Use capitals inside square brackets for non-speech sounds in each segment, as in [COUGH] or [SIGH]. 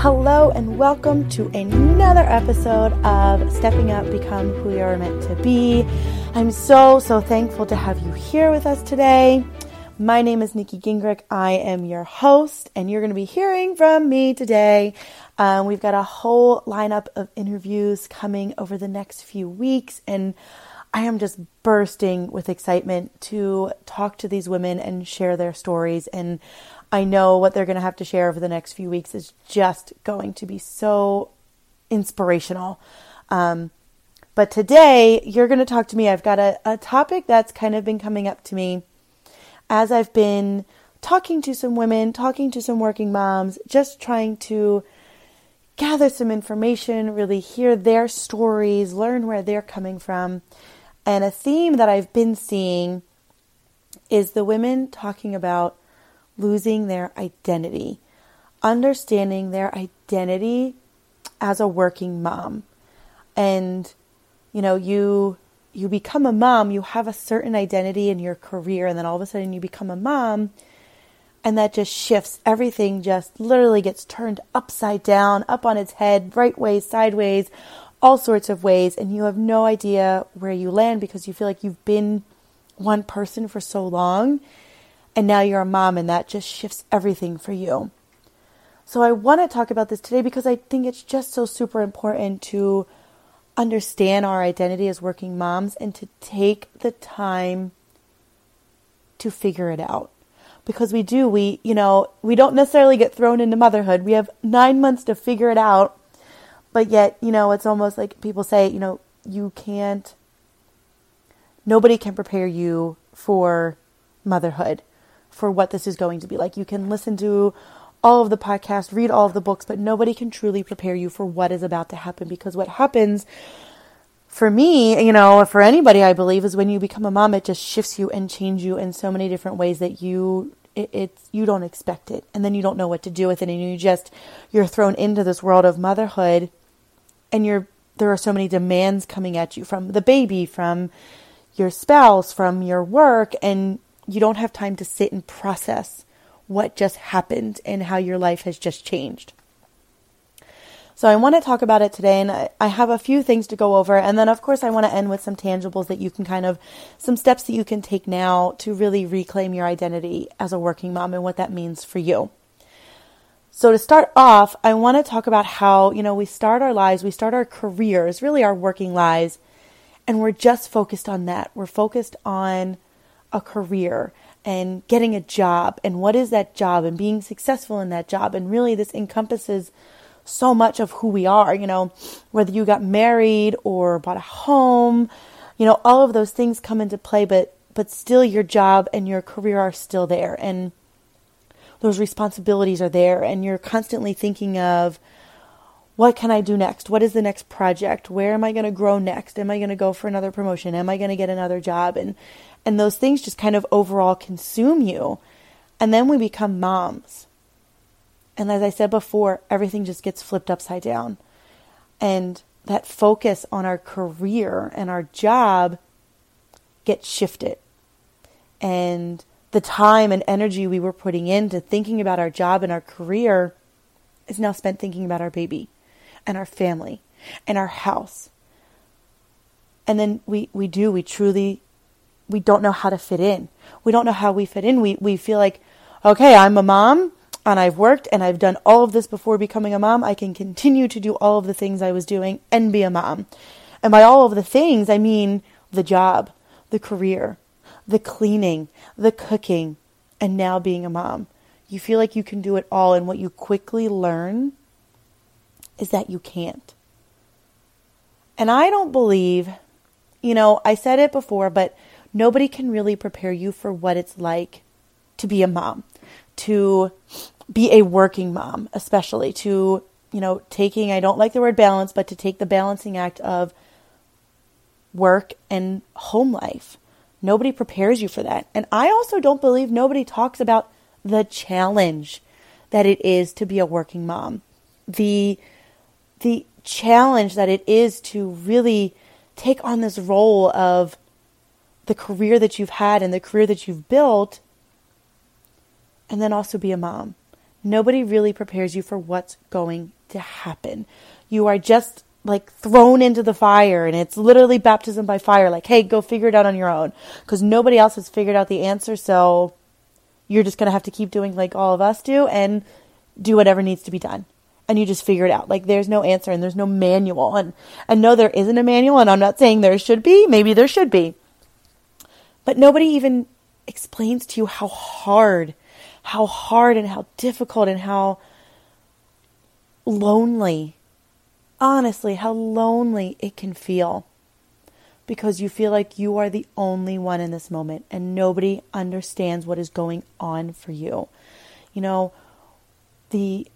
Hello, and welcome to another episode of Stepping Up Become Who You Are Meant to Be. I'm so, so thankful to have you here with us today. My name is Nikki Gingrich. I am your host, and you're going to be hearing from me today. Um, we've got a whole lineup of interviews coming over the next few weeks, and I am just bursting with excitement to talk to these women and share their stories. And I know what they're going to have to share over the next few weeks is just going to be so inspirational. Um, but today, you're going to talk to me. I've got a, a topic that's kind of been coming up to me as I've been talking to some women, talking to some working moms, just trying to gather some information, really hear their stories, learn where they're coming from. And a theme that I've been seeing is the women talking about losing their identity, understanding their identity as a working mom. And you know, you you become a mom, you have a certain identity in your career, and then all of a sudden you become a mom, and that just shifts. Everything just literally gets turned upside down, up on its head, right ways, sideways, all sorts of ways, and you have no idea where you land because you feel like you've been one person for so long, and now you're a mom, and that just shifts everything for you. So, I want to talk about this today because I think it's just so super important to understand our identity as working moms and to take the time to figure it out. Because we do, we, you know, we don't necessarily get thrown into motherhood. We have nine months to figure it out. But yet, you know, it's almost like people say, you know, you can't, nobody can prepare you for motherhood, for what this is going to be like. You can listen to all of the podcasts, read all of the books, but nobody can truly prepare you for what is about to happen because what happens for me, you know, for anybody, I believe, is when you become a mom, it just shifts you and changes you in so many different ways that you it, it's you don't expect it, and then you don't know what to do with it, and you just you're thrown into this world of motherhood, and you're there are so many demands coming at you from the baby, from your spouse, from your work, and you don't have time to sit and process what just happened and how your life has just changed. So I want to talk about it today, and I have a few things to go over. And then, of course, I want to end with some tangibles that you can kind of, some steps that you can take now to really reclaim your identity as a working mom and what that means for you. So to start off, I want to talk about how, you know, we start our lives, we start our careers, really our working lives, and we're just focused on that. We're focused on a career and getting a job and what is that job and being successful in that job. And really, this encompasses so much of who we are, you know, whether you got married or bought a home, you know, all of those things come into play, but but still your job and your career are still there and those responsibilities are there and you're constantly thinking of what can I do next? What is the next project? Where am I going to grow next? Am I going to go for another promotion? Am I going to get another job? And and those things just kind of overall consume you. And then we become moms. And as I said before, everything just gets flipped upside down. And that focus on our career and our job gets shifted. And the time and energy we were putting into thinking about our job and our career is now spent thinking about our baby and our family and our house. And then we, we do, we truly we don't know how to fit in. We don't know how we fit in. We we feel like, okay, I'm a mom and I've worked and I've done all of this before becoming a mom. I can continue to do all of the things I was doing and be a mom. And by all of the things, I mean the job, the career, the cleaning, the cooking, and now being a mom. You feel like you can do it all, and what you quickly learn is that you can't. And I don't believe, you know, I said it before, but nobody can really prepare you for what it's like to be a mom, to be a working mom, especially to, you know, taking, I don't like the word balance, but to take the balancing act of work and home life. Nobody prepares you for that. And I also don't believe nobody talks about the challenge that it is to be a working mom. The the challenge that it is to really take on this role of the career that you've had and the career that you've built, and then also be a mom. Nobody really prepares you for what's going to happen. You are just like thrown into the fire and it's literally baptism by fire. Like, hey, go figure it out on your own because nobody else has figured out the answer. So you're just going to have to keep doing like all of us do and do whatever needs to be done. And you just figure it out. Like there's no answer and there's no manual. And, and no, there isn't a manual. And I'm not saying there should be. Maybe there should be. But nobody even explains to you how hard, how hard and how difficult and how lonely, honestly, how lonely it can feel because you feel like you are the only one in this moment and nobody understands what is going on for you. You know, the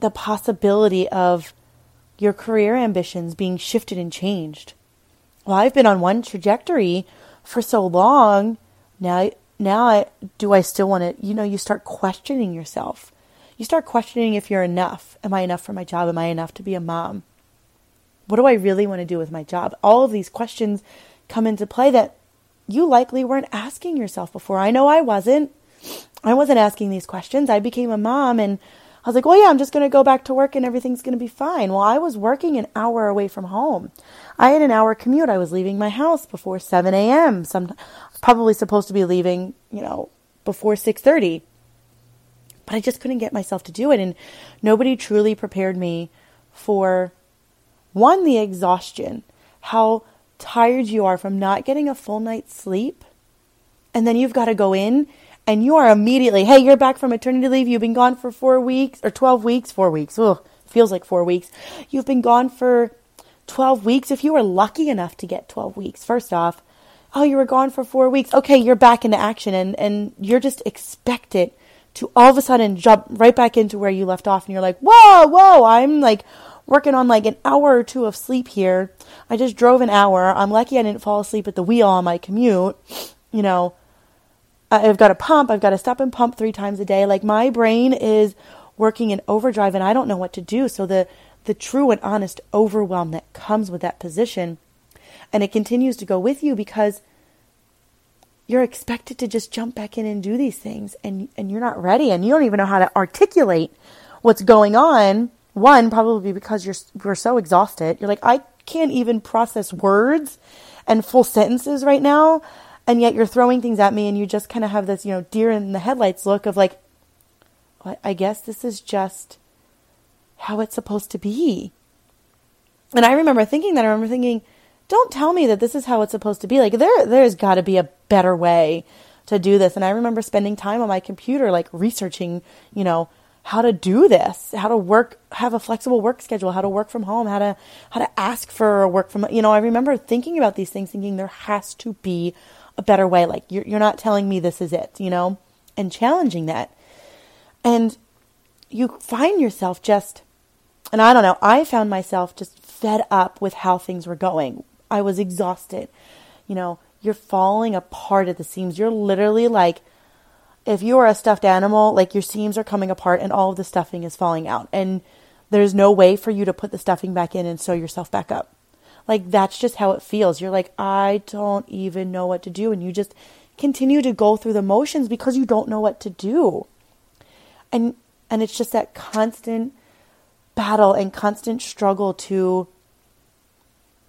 the possibility of your career ambitions being shifted and changed. Well, I've been on one trajectory for so long. Now now I do I still want to, you know, you start questioning yourself. You start questioning if you're enough. Am I enough for my job? Am I enough to be a mom? What do I really want to do with my job? All of these questions come into play that you likely weren't asking yourself before. I know I wasn't. I wasn't asking these questions. I became a mom and I was like, well, yeah, I'm just going to go back to work and everything's going to be fine. Well, I was working an hour away from home. I had an hour commute. I was leaving my house before 7 a.m. Some probably supposed to be leaving, you know, before 6:30. But I just couldn't get myself to do it and nobody truly prepared me for one, the exhaustion, how tired you are from not getting a full night's sleep. And then you've got to go in and you are immediately, hey, you're back from maternity leave. You've been gone for four weeks or 12 weeks, four weeks. Ugh, feels like four weeks. You've been gone for 12 weeks. If you were lucky enough to get 12 weeks, first off, oh, you were gone for four weeks. Okay, you're back into action and, and you're just expected to all of a sudden jump right back into where you left off. And you're like, whoa, whoa, I'm like working on like an hour or two of sleep here. I just drove an hour. I'm lucky I didn't fall asleep at the wheel on my commute. You know, I've got to pump. I've got to stop and pump three times a day. Like my brain is working in overdrive and I don't know what to do. So the, the true and honest overwhelm that comes with that position and it continues to go with you because you're expected to just jump back in and do these things and and you're not ready and you don't even know how to articulate what's going on one, probably because you're we're so exhausted. You're like, I can't even process words and full sentences right now, and yet you're throwing things at me, and you just kind of have this, you know, deer in the headlights look of like, I guess this is just how it's supposed to be. And I remember thinking that. I remember thinking, don't tell me that this is how it's supposed to be. Like there, there's got to be a better way to do this. And I remember spending time on my computer, like researching, you know, how to do this, how to work, have a flexible work schedule, how to work from home, how to how to ask for work from. You know, I remember thinking about these things, thinking there has to be a better way. Like you're you're not telling me this is it, you know, and challenging that, and you find yourself just, and I don't know, I found myself just fed up with how things were going. I was exhausted. You know, you're falling apart at the seams. You're literally like if you are a stuffed animal, like your seams are coming apart and all of the stuffing is falling out. And there's no way for you to put the stuffing back in and sew yourself back up. Like that's just how it feels. You're like, I don't even know what to do. And you just continue to go through the motions because you don't know what to do. And and it's just that constant battle and constant struggle to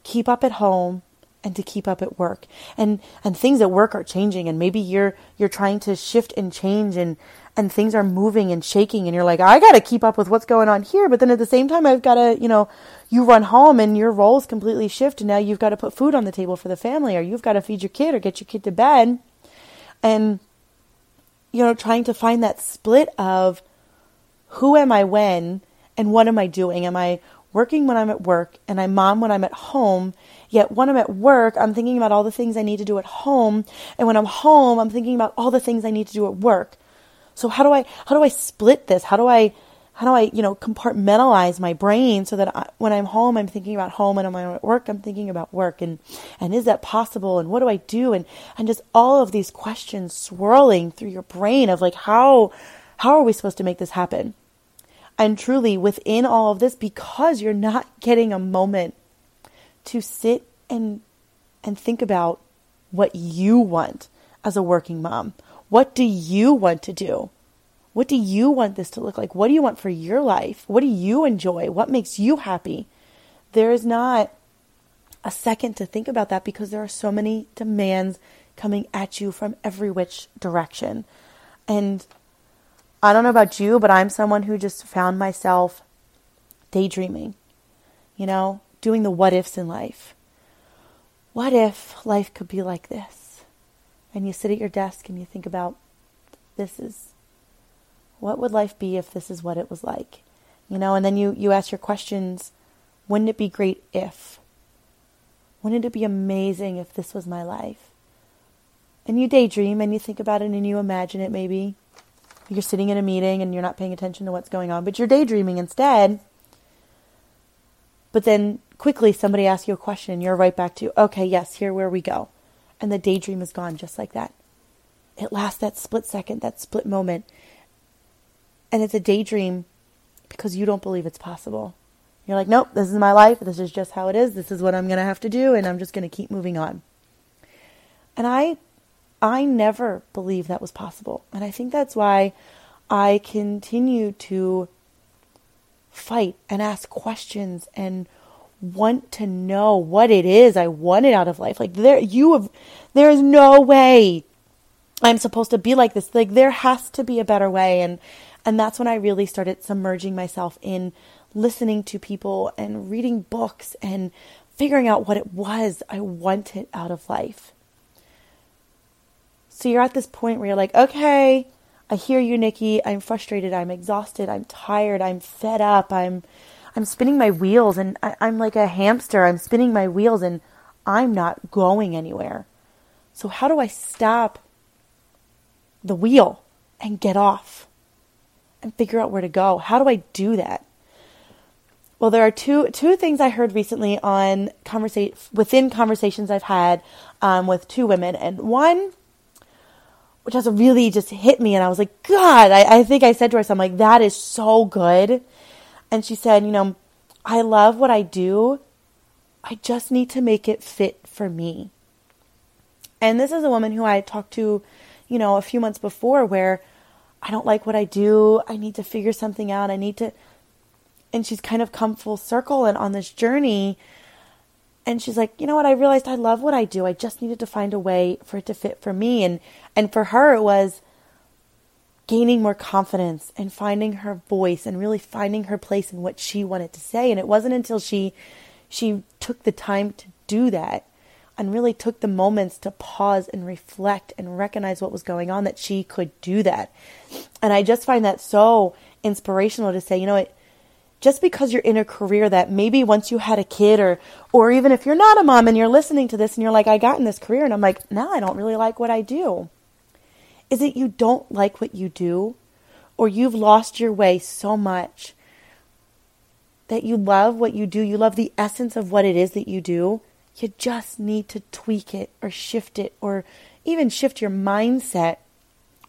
keep up at home, and to keep up at work. And and things at work are changing and maybe you're you're trying to shift and change and and things are moving and shaking and you're like, I got to keep up with what's going on here, but then at the same time I've got to, you know, you run home and your roles completely shift and now you've got to put food on the table for the family or you've got to feed your kid or get your kid to bed. And you know, trying to find that split of who am I when and what am I doing? Am I working when I'm at work and I'm mom when I'm at home. Yet when I'm at work, I'm thinking about all the things I need to do at home. And when I'm home, I'm thinking about all the things I need to do at work. So how do I, how do I split this? How do I, how do I, you know, compartmentalize my brain so that I, when I'm home, I'm thinking about home and when I'm at work, I'm thinking about work and, and is that possible? And what do I do? And, and just all of these questions swirling through your brain of like, how, how are we supposed to make this happen? And truly, within all of this, because you're not getting a moment to sit and and think about what you want as a working mom. What do you want to do? What do you want this to look like? What do you want for your life? What do you enjoy? What makes you happy? There is not a second to think about that because there are so many demands coming at you from every which direction. And I don't know about you, but I'm someone who just found myself daydreaming, you know, doing the what ifs in life. What if life could be like this? And you sit at your desk and you think about this is what would life be if this is what it was like? You know, and then you, you ask your questions wouldn't it be great if? Wouldn't it be amazing if this was my life? And you daydream and you think about it and you imagine it maybe. You're sitting in a meeting and you're not paying attention to what's going on, but you're daydreaming instead. But then quickly somebody asks you a question and you're right back to, okay, yes, here where we go. And the daydream is gone just like that. It lasts that split second, that split moment. And it's a daydream because you don't believe it's possible. You're like, nope, this is my life. This is just how it is. This is what I'm going to have to do. And I'm just going to keep moving on. And I, I never believed that was possible. And I think that's why I continue to fight and ask questions and want to know what it is I wanted out of life. Like there, you have, there is no way I'm supposed to be like this. Like there has to be a better way. And, and that's when I really started submerging myself in listening to people and reading books and figuring out what it was I wanted out of life. So you're at this point where you're like, okay, I hear you, Nikki. I'm frustrated. I'm exhausted. I'm tired. I'm fed up. I'm, I'm spinning my wheels and I, I'm like a hamster. I'm spinning my wheels and I'm not going anywhere. So how do I stop the wheel and get off and figure out where to go? How do I do that? Well, there are two two things I heard recently on conversation within conversations I've had um, with two women, and one which has really just hit me, and I was like, God, I, I think I said to her, something like, that is so good, and she said, you know, I love what I do, I just need to make it fit for me. And this is a woman who I talked to, you know, a few months before, where I don't like what I do, I need to figure something out, I need to and she's kind of come full circle and on this journey. And she's like you know what? I realized i love what i do. I just needed to find a way for it to fit for me. And and for her it was gaining more confidence and finding her voice and really finding her place in what she wanted to say. And it wasn't until she she took the time to do that and really took the moments to pause and reflect and recognize what was going on that she could do that and i just find that so inspirational to say you know what just because you're in a career that maybe once you had a kid or or even if you're not a mom and you're listening to this and you're like I got in this career and I'm like now I don't really like what I do. Is it you don't like what you do or you've lost your way so much that you love what you do, you love the essence of what it is that you do, you just need to tweak it or shift it or even shift your mindset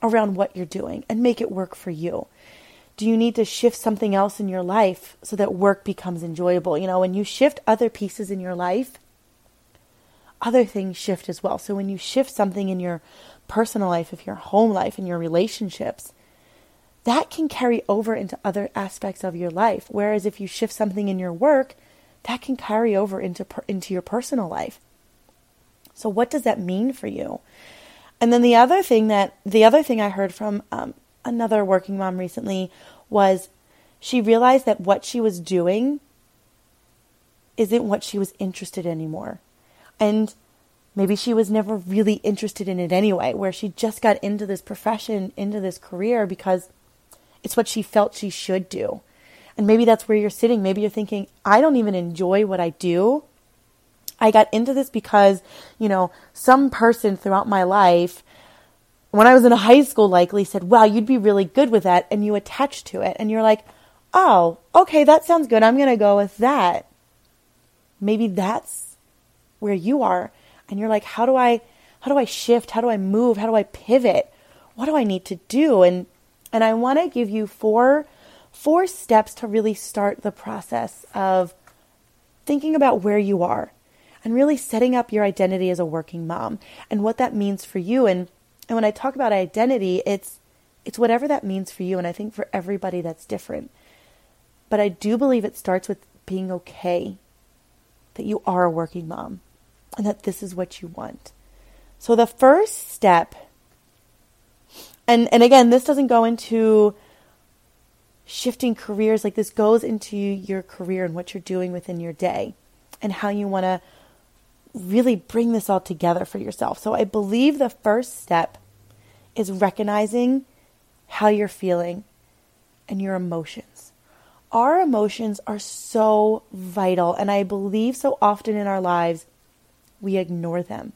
around what you're doing and make it work for you do you need to shift something else in your life so that work becomes enjoyable? You know, when you shift other pieces in your life, other things shift as well. So when you shift something in your personal life, if your home life, in your relationships, that can carry over into other aspects of your life. Whereas if you shift something in your work, that can carry over into into your personal life. So what does that mean for you? And then the other thing that the other thing I heard from um, another working mom recently was she realized that what she was doing isn't what she was interested in anymore. And maybe she was never really interested in it anyway, where she just got into this profession, into this career because it's what she felt she should do. And maybe that's where you're sitting. Maybe you're thinking, I don't even enjoy what I do. I got into this because, you know, some person throughout my life when I was in high school likely said, wow, you'd be really good with that. And you attach to it and you're like, oh, okay, that sounds good. I'm going to go with that. Maybe that's where you are. And you're like, how do I, how do I shift? How do I move? How do I pivot? What do I need to do? And, and I want to give you four, four steps to really start the process of thinking about where you are and really setting up your identity as a working mom and what that means for you. And and when I talk about identity, it's It's whatever that means for you. And I think for everybody that's different. But I do believe it starts with being okay that you are a working mom and that this is what you want. So the first step, and, and again, this doesn't go into shifting careers, like this goes into your career and what you're doing within your day and how you want to really bring this all together for yourself. So I believe the first step is recognizing how you're feeling and your emotions. Our emotions are so vital, and I believe so often in our lives we ignore them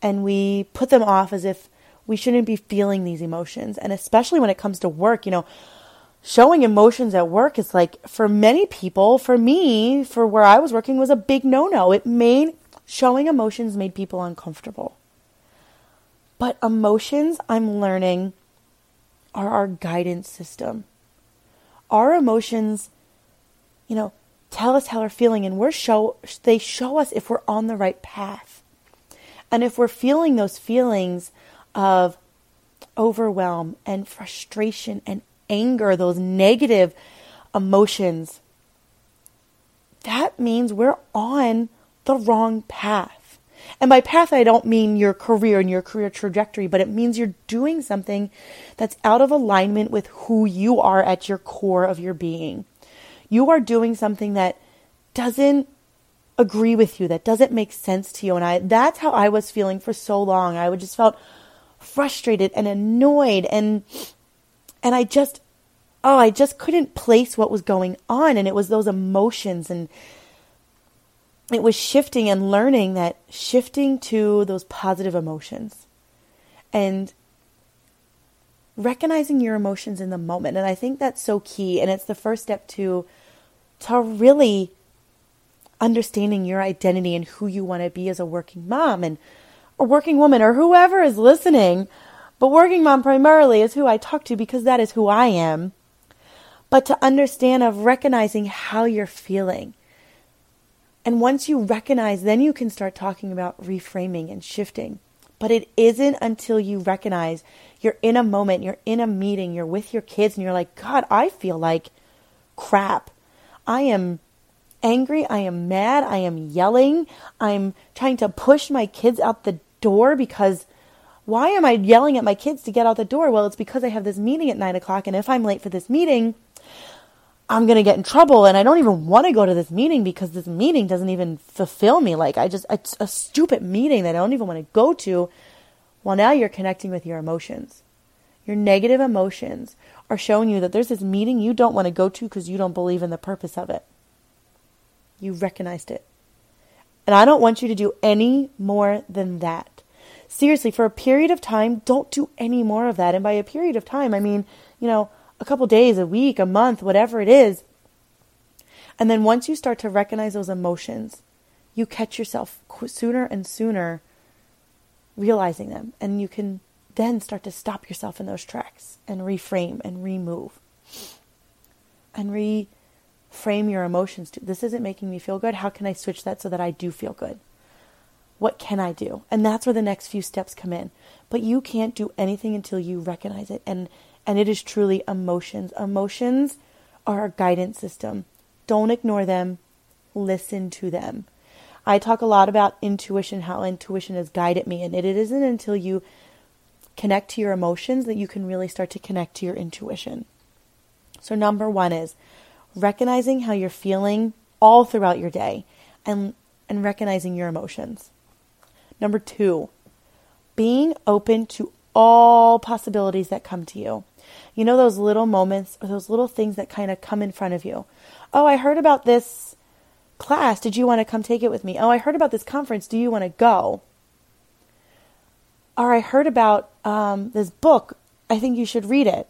and we put them off as if we shouldn't be feeling these emotions. And especially when it comes to work, you know, showing emotions at work is like for many people, for me, for where I was working was a big no-no. It made showing emotions made people uncomfortable. But emotions, I'm learning, are our guidance system. Our emotions, you know, tell us how we're feeling and we're show they show us if we're on the right path. And if we're feeling those feelings of overwhelm and frustration and anger, those negative emotions, that means we're on the wrong path. And by path, I don't mean your career and your career trajectory, but it means you're doing something that's out of alignment with who you are at your core of your being. You are doing something that doesn't agree with you, that doesn't make sense to you. And I, that's how I was feeling for so long. I would just felt frustrated and annoyed and, and I just, oh, I just couldn't place what was going on. And it was those emotions and it was shifting and learning that shifting to those positive emotions and recognizing your emotions in the moment. And I think that's so key. And it's the first step to, to really understanding your identity and who you want to be as a working mom and a working woman or whoever is listening. But working mom primarily is who I talk to because that is who I am. But to understand of recognizing how you're feeling and once you recognize, then you can start talking about reframing and shifting. But it isn't until you recognize you're in a moment, you're in a meeting, you're with your kids, and you're like, God, I feel like crap. I am angry. I am mad. I am yelling. I'm trying to push my kids out the door because why am I yelling at my kids to get out the door? Well, it's because I have this meeting at nine o'clock, and if I'm late for this meeting, I'm going to get in trouble and I don't even want to go to this meeting because this meeting doesn't even fulfill me. Like, I just, it's a stupid meeting that I don't even want to go to. Well, now you're connecting with your emotions. Your negative emotions are showing you that there's this meeting you don't want to go to because you don't believe in the purpose of it. You recognized it. And I don't want you to do any more than that. Seriously, for a period of time, don't do any more of that. And by a period of time, I mean, you know, a couple days, a week, a month, whatever it is. And then once you start to recognize those emotions, you catch yourself sooner and sooner realizing them. And you can then start to stop yourself in those tracks and reframe and remove and reframe your emotions to this isn't making me feel good. How can I switch that so that I do feel good? What can I do? And that's where the next few steps come in. But you can't do anything until you recognize it and and it is truly emotions. Emotions are our guidance system. Don't ignore them, listen to them. I talk a lot about intuition, how intuition has guided me, and it isn't until you connect to your emotions that you can really start to connect to your intuition. So, number one is recognizing how you're feeling all throughout your day and, and recognizing your emotions. Number two, being open to all possibilities that come to you. You know, those little moments or those little things that kind of come in front of you. Oh, I heard about this class. Did you want to come take it with me? Oh, I heard about this conference. Do you want to go? Or I heard about um, this book. I think you should read it.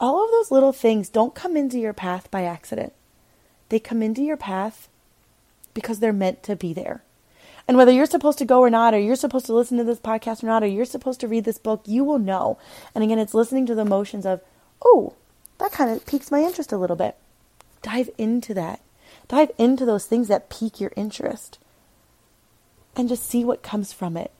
All of those little things don't come into your path by accident. They come into your path because they're meant to be there. And whether you're supposed to go or not, or you're supposed to listen to this podcast or not, or you're supposed to read this book, you will know. And again, it's listening to the emotions of, oh, that kind of piques my interest a little bit. Dive into that. Dive into those things that pique your interest. And just see what comes from it.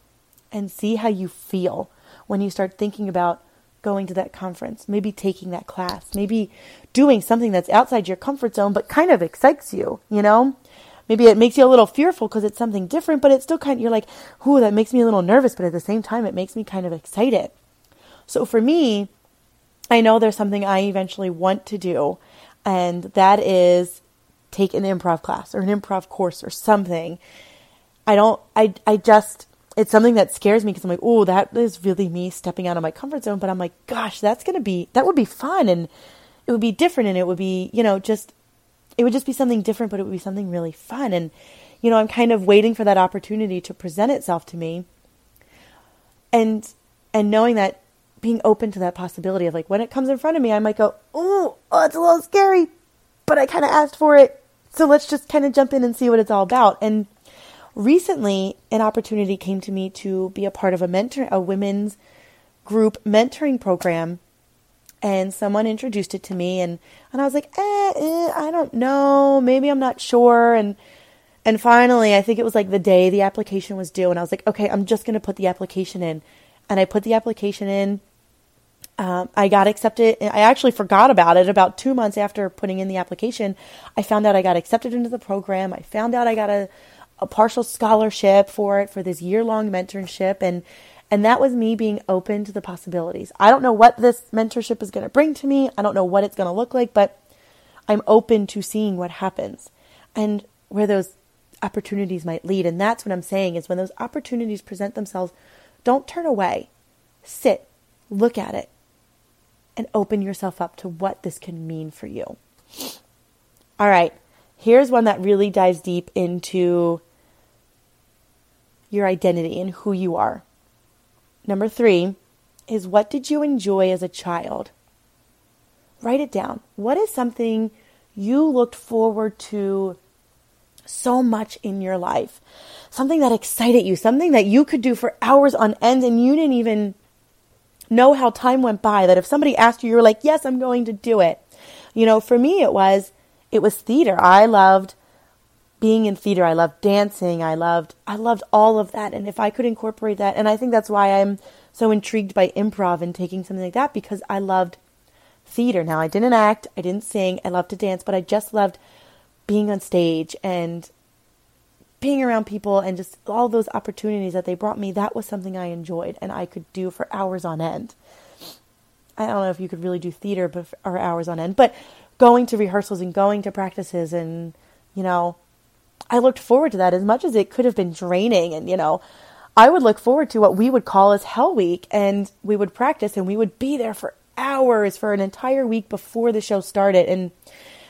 And see how you feel when you start thinking about going to that conference, maybe taking that class, maybe doing something that's outside your comfort zone but kind of excites you, you know? Maybe it makes you a little fearful because it's something different, but it's still kind of, you're like, ooh, that makes me a little nervous, but at the same time, it makes me kind of excited. So for me, I know there's something I eventually want to do, and that is take an improv class or an improv course or something. I don't, I, I just, it's something that scares me because I'm like, oh, that is really me stepping out of my comfort zone. But I'm like, gosh, that's going to be, that would be fun and it would be different and it would be, you know, just, it would just be something different, but it would be something really fun. And, you know, I'm kind of waiting for that opportunity to present itself to me. And, and knowing that being open to that possibility of like when it comes in front of me, I might go, oh, oh it's a little scary, but I kind of asked for it. So let's just kind of jump in and see what it's all about. And, recently an opportunity came to me to be a part of a mentor a women's group mentoring program and someone introduced it to me and and I was like eh, eh, I don't know maybe I'm not sure and and finally I think it was like the day the application was due and I was like okay I'm just going to put the application in and I put the application in um, I got accepted. I actually forgot about it about two months after putting in the application. I found out I got accepted into the program. I found out I got a, a partial scholarship for it for this year long mentorship and and that was me being open to the possibilities. I don't know what this mentorship is going to bring to me. I don't know what it's going to look like, but I'm open to seeing what happens and where those opportunities might lead. And that's what I'm saying is when those opportunities present themselves, don't turn away. Sit, look at it, and open yourself up to what this can mean for you. All right, here's one that really dives deep into your identity and who you are. Number three is what did you enjoy as a child? Write it down. What is something you looked forward to so much in your life? Something that excited you, something that you could do for hours on end and you didn't even know how time went by. That if somebody asked you, you were like, yes, I'm going to do it. You know, for me, it was, it was theater. I loved being in theater. I loved dancing. I loved I loved all of that. And if I could incorporate that, and I think that's why I'm so intrigued by improv and taking something like that because I loved theater. Now I didn't act, I didn't sing, I loved to dance, but I just loved being on stage and being around people and just all those opportunities that they brought me. That was something I enjoyed and I could do for hours on end. I don't know if you could really do theater but or hours on end, but going to rehearsals and going to practices and you know I looked forward to that as much as it could have been draining. And, you know, I would look forward to what we would call as Hell Week. And we would practice and we would be there for hours for an entire week before the show started. And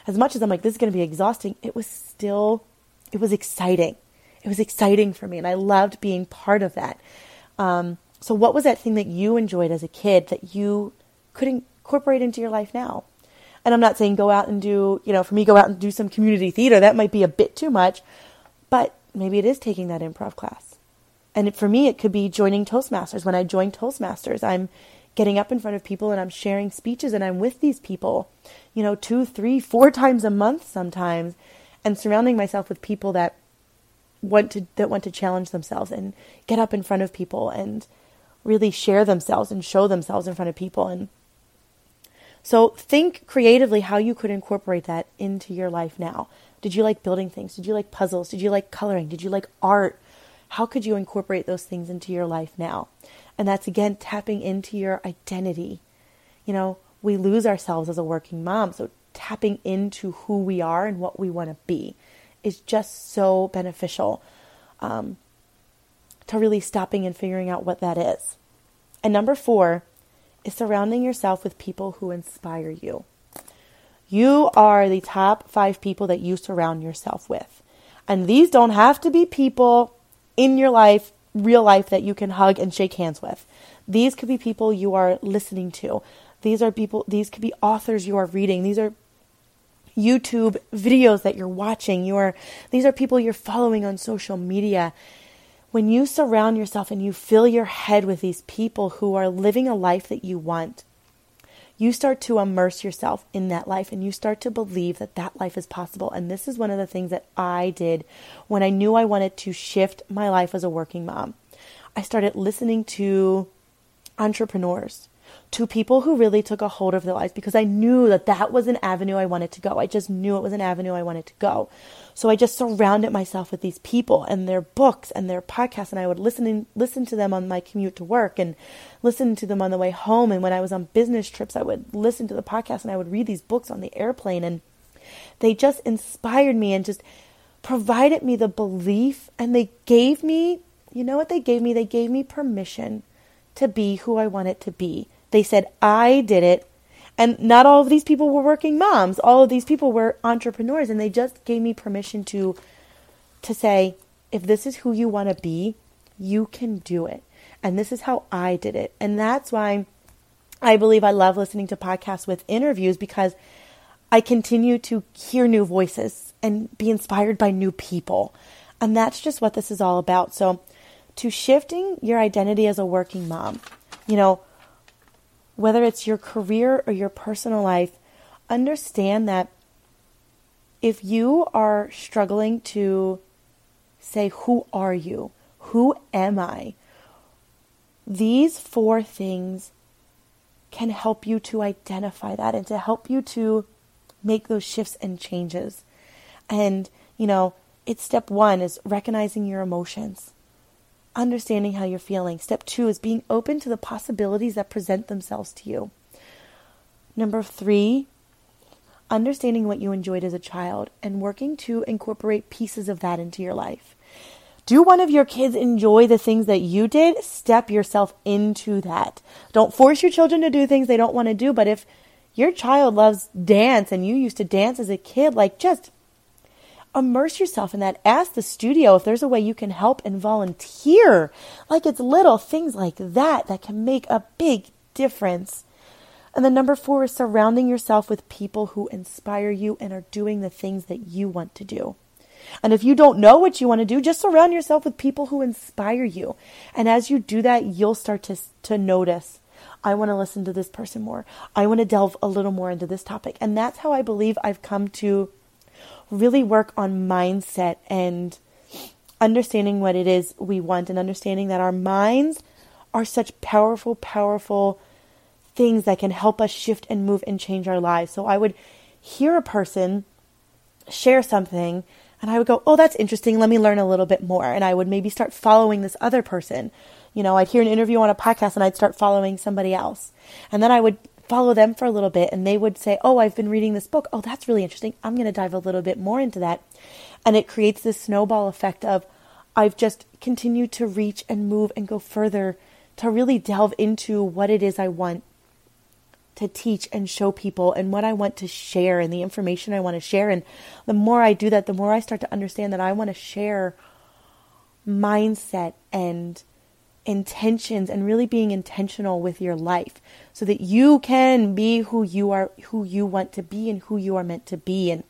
as much as I'm like, this is going to be exhausting, it was still, it was exciting. It was exciting for me. And I loved being part of that. Um, so, what was that thing that you enjoyed as a kid that you could incorporate into your life now? And I'm not saying go out and do, you know, for me, go out and do some community theater. That might be a bit too much, but maybe it is taking that improv class. And for me, it could be joining Toastmasters. When I join Toastmasters, I'm getting up in front of people and I'm sharing speeches and I'm with these people, you know, two, three, four [LAUGHS] times a month sometimes, and surrounding myself with people that want to that want to challenge themselves and get up in front of people and really share themselves and show themselves in front of people and so think creatively how you could incorporate that into your life now. Did you like building things? Did you like puzzles? Did you like coloring? Did you like art? How could you incorporate those things into your life now? And that's again tapping into your identity. You know, we lose ourselves as a working mom. So tapping into who we are and what we want to be is just so beneficial um, to really stopping and figuring out what that is. And number four, is surrounding yourself with people who inspire you. You are the top five people that you surround yourself with. And these don't have to be people in your life, real life, that you can hug and shake hands with. These could be people you are listening to. These are people, these could be authors you are reading. These are YouTube videos that you're watching. You are, these are people you're following on social media when you surround yourself and you fill your head with these people who are living a life that you want, you start to immerse yourself in that life and you start to believe that that life is possible. And this is one of the things that I did when I knew I wanted to shift my life as a working mom. I started listening to entrepreneurs to people who really took a hold of their lives because I knew that that was an avenue I wanted to go. I just knew it was an avenue I wanted to go. So I just surrounded myself with these people and their books and their podcasts, and I would listen and listen to them on my commute to work and listen to them on the way home. And when I was on business trips, I would listen to the podcast and I would read these books on the airplane, and they just inspired me and just provided me the belief, and they gave me, you know what they gave me? They gave me permission to be who I wanted to be. They said I did it and not all of these people were working moms. All of these people were entrepreneurs and they just gave me permission to to say if this is who you want to be, you can do it. And this is how I did it. And that's why I believe I love listening to podcasts with interviews because I continue to hear new voices and be inspired by new people. And that's just what this is all about. So, to shifting your identity as a working mom, you know, whether it's your career or your personal life, understand that if you are struggling to say, Who are you? Who am I? These four things can help you to identify that and to help you to make those shifts and changes. And, you know, it's step one is recognizing your emotions understanding how you're feeling. Step two is being open to the possibilities that present themselves to you. Number three, understanding what you enjoyed as a child and working to incorporate pieces of that into your life. Do one of your kids enjoy the things that you did? Step yourself into that. Don't force your children to do things they don't want to do, but if your child loves dance and you used to dance as a kid, like just immerse yourself in that. Ask the studio if there's a way you can help and volunteer. Like it's little things like that that can make a big difference. And then number four is surrounding yourself with people who inspire you and are doing the things that you want to do. And if you don't know what you want to do, just surround yourself with people who inspire you. And as you do that, you'll start to, to notice I want to listen to this person more. I want to delve a little more into this topic. And that's how I believe I've come to really work on mindset and understanding what it is we want and understanding that our minds are such powerful, powerful things that can help us shift and move and change our lives. So I would hear a person share something and I would go, Oh, that's interesting. Let me learn a little bit more. And I would maybe start following this other person. You know, I'd hear an interview on a podcast and I'd start following somebody else. And then I would follow them for a little bit and they would say, Oh, I've been reading this book. Oh, that's really interesting. I'm going to dive a little bit more into that. And it creates this snowball effect of I've just continued to reach and move and go further to really delve into what it is I want to teach and show people and what I want to share and the information I want to share. And the more I do that, the more I start to understand that I want to share mindset and intentions and really being intentional with your life so that you can be who you are who you want to be and who you are meant to be and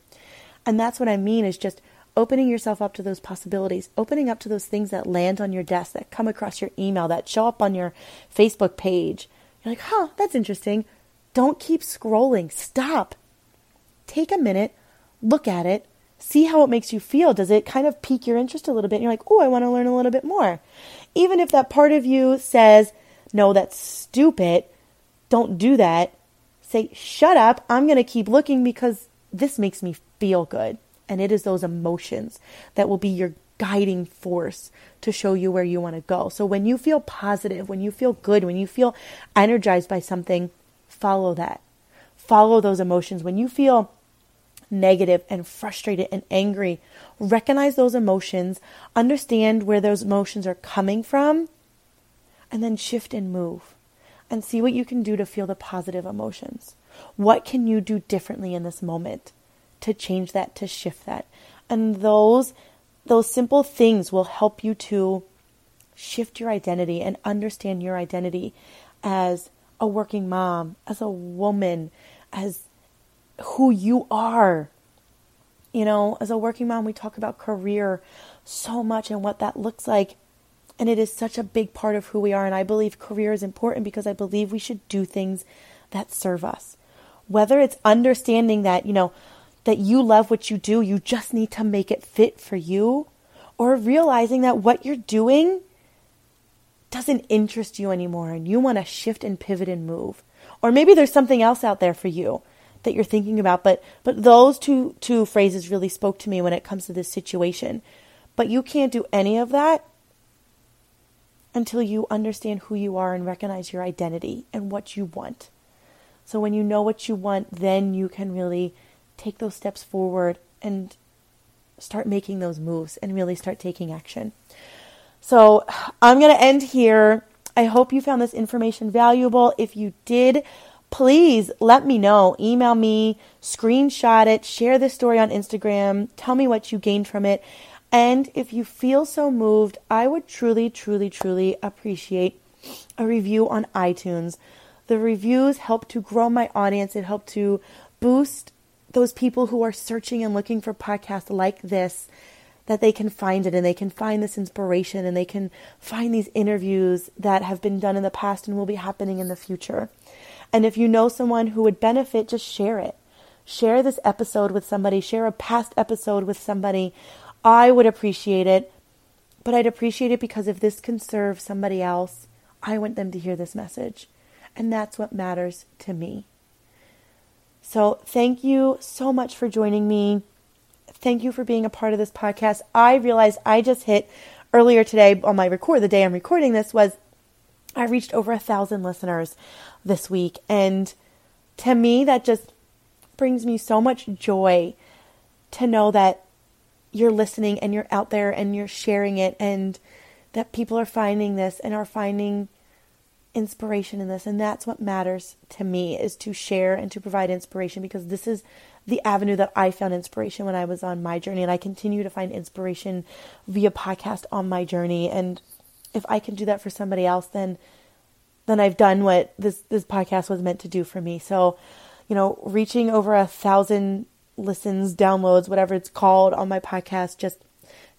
and that's what I mean is just opening yourself up to those possibilities opening up to those things that land on your desk that come across your email that show up on your Facebook page you're like huh that's interesting don't keep scrolling stop take a minute look at it see how it makes you feel. Does it kind of pique your interest a little bit? And you're like, oh, I want to learn a little bit more. Even if that part of you says, no, that's stupid, don't do that. Say, shut up, I'm going to keep looking because this makes me feel good. And it is those emotions that will be your guiding force to show you where you want to go. So when you feel positive, when you feel good, when you feel energized by something, follow that. Follow those emotions. When you feel negative and frustrated and angry. Recognize those emotions, understand where those emotions are coming from, and then shift and move and see what you can do to feel the positive emotions. What can you do differently in this moment to change that, to shift that? And those those simple things will help you to shift your identity and understand your identity as a working mom, as a woman, as who you are. You know, as a working mom, we talk about career so much and what that looks like. And it is such a big part of who we are. And I believe career is important because I believe we should do things that serve us. Whether it's understanding that, you know, that you love what you do, you just need to make it fit for you, or realizing that what you're doing doesn't interest you anymore and you want to shift and pivot and move. Or maybe there's something else out there for you that you're thinking about, but but those two two phrases really spoke to me when it comes to this situation. But you can't do any of that until you understand who you are and recognize your identity and what you want. So when you know what you want, then you can really take those steps forward and start making those moves and really start taking action. So I'm going to end here. I hope you found this information valuable. If you did, please let me know. Email me, screenshot it, share this story on Instagram, tell me what you gained from it. And if you feel so moved, I would truly, truly, truly appreciate a review on iTunes. The reviews help to grow my audience, it helped to boost those people who are searching and looking for podcasts like this that they can find it and they can find this inspiration and they can find these interviews that have been done in the past and will be happening in the future. And if you know someone who would benefit, just share it. Share this episode with somebody, share a past episode with somebody. I would appreciate it, but I'd appreciate it because if this can serve somebody else, I want them to hear this message. And that's what matters to me. So, thank you so much for joining me. Thank you for being a part of this podcast. I realized I just hit earlier today on my record, the day I'm recording this, was I reached over a thousand listeners this week. And to me, that just brings me so much joy to know that you're listening and you're out there and you're sharing it and that people are finding this and are finding inspiration in this. And that's what matters to me is to share and to provide inspiration because this is the avenue that I found inspiration when I was on my journey. And I continue to find inspiration via podcast on my journey. And if I can do that for somebody else then then I've done what this this podcast was meant to do for me. So you know reaching over a thousand listens downloads whatever it's called on my podcast just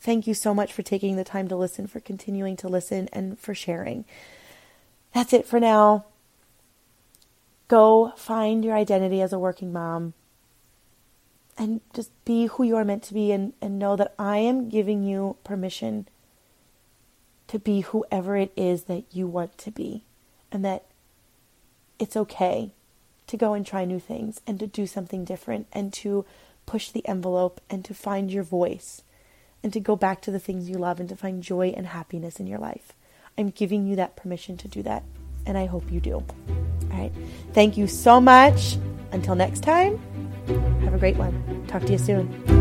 thank you so much for taking the time to listen for continuing to listen and for sharing. That's it for now. Go find your identity as a working mom and just be who you are meant to be and, and know that I am giving you permission to be whoever it is that you want to be and that it's okay to go and try new things and to do something different and to push the envelope and to find your voice and to go back to the things you love and to find joy and happiness in your life. I'm giving you that permission to do that, and I hope you do. All right. Thank you so much. Until next time, have a great one. Talk to you soon.